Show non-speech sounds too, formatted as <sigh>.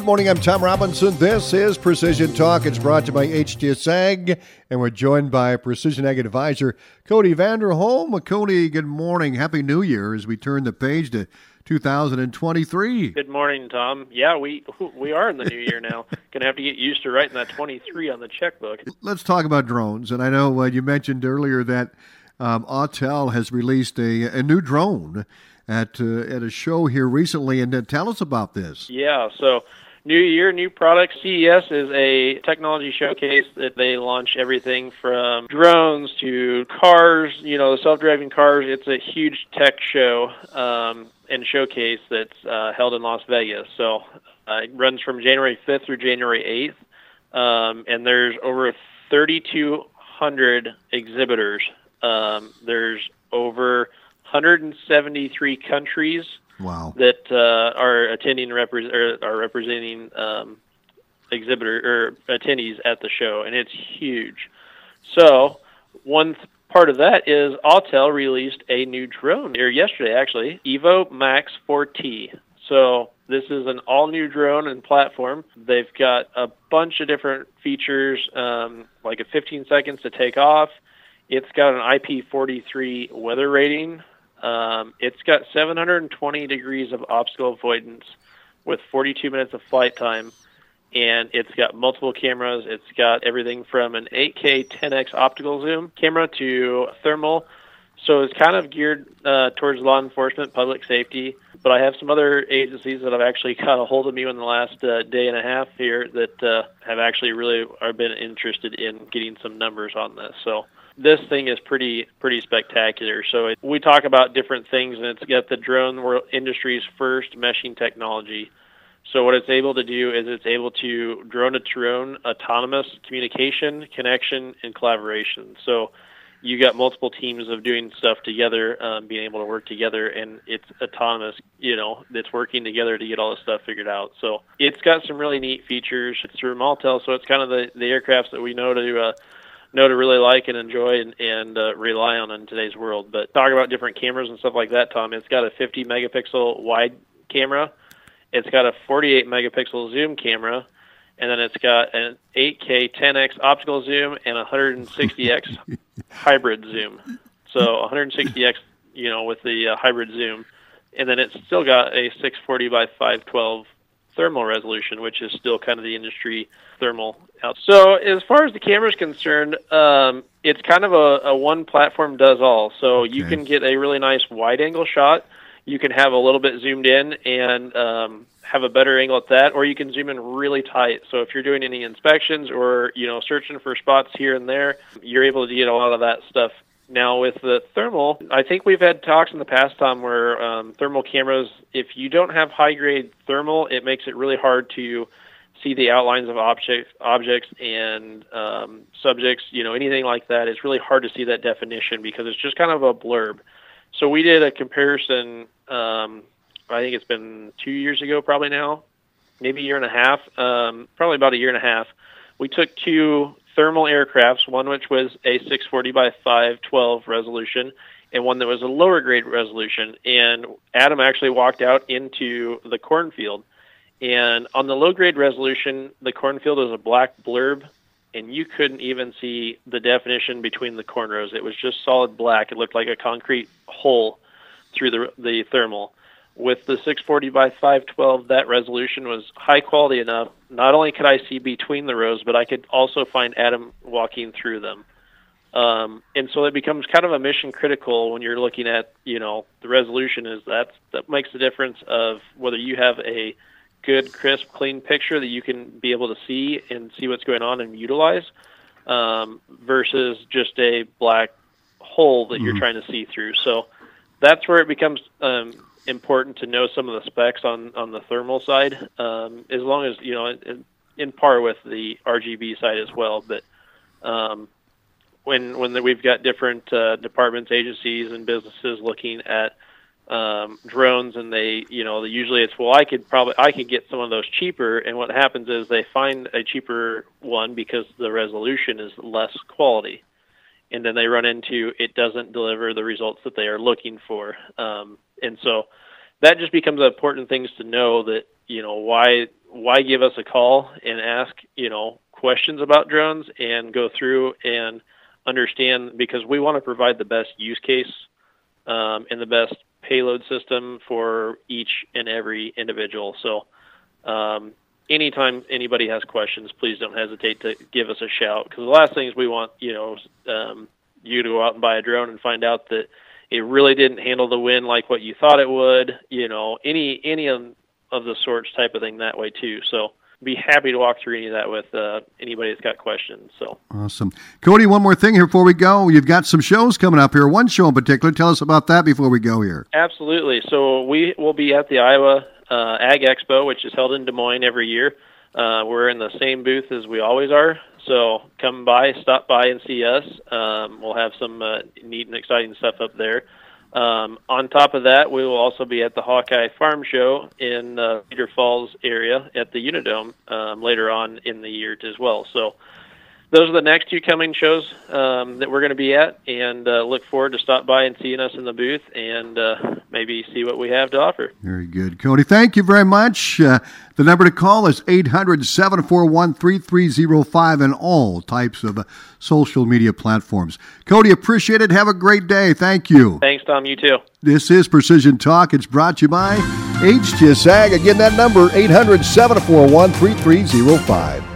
Good morning, I'm Tom Robinson. This is Precision Talk. It's brought to you by HTS Ag, and we're joined by Precision Ag Advisor Cody Vanderholm. Cody, good morning. Happy New Year as we turn the page to 2023. Good morning, Tom. Yeah, we we are in the new year now. <laughs> Going to have to get used to writing that 23 on the checkbook. Let's talk about drones. And I know uh, you mentioned earlier that um, Autel has released a, a new drone at uh, at a show here recently, and uh, tell us about this. Yeah, so new year, new product. CES is a technology showcase that they launch everything from drones to cars. You know, self-driving cars. It's a huge tech show um, and showcase that's uh, held in Las Vegas. So uh, it runs from January 5th through January 8th, um, and there's over 3,200 exhibitors. Um, there's over 173 countries wow. that uh, are attending repre- are representing um, exhibitor or attendees at the show, and it's huge. So one th- part of that is Autel released a new drone here yesterday, actually, Evo Max 4T. So this is an all-new drone and platform. They've got a bunch of different features, um, like a 15 seconds to take off. It's got an IP43 weather rating, um, it's got 720 degrees of obstacle avoidance with 42 minutes of flight time, and it's got multiple cameras. It's got everything from an 8K 10x optical zoom camera to thermal. So it's kind of geared uh, towards law enforcement, public safety. But I have some other agencies that have actually <laughs> got a hold of me in the last uh, day and a half here that uh, have actually really are been interested in getting some numbers on this. So this thing is pretty pretty spectacular. So it, we talk about different things, and it's got the drone world industry's first meshing technology. So what it's able to do is it's able to drone to drone autonomous communication, connection, and collaboration. So you got multiple teams of doing stuff together, um, being able to work together, and it's autonomous. You know, it's working together to get all this stuff figured out. So it's got some really neat features. It's through Autel, so it's kind of the the aircrafts that we know to. Uh, know to really like and enjoy and, and uh, rely on in today's world. But talk about different cameras and stuff like that, Tom. It's got a 50 megapixel wide camera. It's got a 48 megapixel zoom camera, and then it's got an 8K 10x optical zoom and 160x <laughs> hybrid zoom. So 160x, you know, with the uh, hybrid zoom, and then it's still got a 640 by 512 thermal resolution, which is still kind of the industry thermal out. So as far as the camera is concerned, um, it's kind of a, a, one platform does all. So okay. you can get a really nice wide angle shot. You can have a little bit zoomed in and um, have a better angle at that, or you can zoom in really tight. So if you're doing any inspections or you know searching for spots here and there, you're able to get a lot of that stuff now, with the thermal, I think we've had talks in the past, Tom, where um, thermal cameras, if you don't have high grade thermal, it makes it really hard to see the outlines of objects, objects and um, subjects, you know, anything like that. It's really hard to see that definition because it's just kind of a blurb. So we did a comparison. Um, I think it's been two years ago, probably now, maybe a year and a half, um, probably about a year and a half. We took two thermal aircrafts, one which was a 640 by 512 resolution and one that was a lower grade resolution. And Adam actually walked out into the cornfield. And on the low grade resolution, the cornfield was a black blurb, and you couldn't even see the definition between the corn rows. It was just solid black. It looked like a concrete hole through the, the thermal with the 640 by 512, that resolution was high quality enough. Not only could I see between the rows, but I could also find Adam walking through them. Um, and so it becomes kind of a mission critical when you're looking at, you know, the resolution is that that makes the difference of whether you have a good, crisp, clean picture that you can be able to see and see what's going on and utilize, um, versus just a black hole that mm-hmm. you're trying to see through. So that's where it becomes um, important to know some of the specs on on the thermal side, um, as long as you know in, in par with the RGB side as well. But um, when when the, we've got different uh, departments, agencies, and businesses looking at um, drones, and they you know usually it's well I could probably I could get some of those cheaper, and what happens is they find a cheaper one because the resolution is less quality and then they run into it doesn't deliver the results that they are looking for. Um, and so that just becomes important things to know that you know why why give us a call and ask, you know, questions about drones and go through and understand because we want to provide the best use case um, and the best payload system for each and every individual. So, um, anytime anybody has questions, please don't hesitate to give us a shout because the last things we want, you know, um, you to go out and buy a drone and find out that it really didn't handle the wind like what you thought it would. You know, any any of, of the sorts type of thing that way too. So be happy to walk through any of that with uh, anybody that's got questions. So awesome, Cody. One more thing here before we go. You've got some shows coming up here. One show in particular. Tell us about that before we go here. Absolutely. So we will be at the Iowa uh, Ag Expo, which is held in Des Moines every year. Uh, we're in the same booth as we always are. So come by, stop by, and see us. Um, we'll have some uh, neat and exciting stuff up there. Um, on top of that, we will also be at the Hawkeye Farm Show in uh, Cedar Falls area at the Unidome um, later on in the year as well. So those are the next two coming shows um, that we're going to be at, and uh, look forward to stop by and seeing us in the booth and uh, maybe see what we have to offer. Very good, Cody. Thank you very much. Uh, the number to call is 800 741 3305 and all types of social media platforms. Cody, appreciate it. Have a great day. Thank you. Thanks, Tom. You too. This is Precision Talk. It's brought to you by HTSAG. Again, that number 800 741 3305.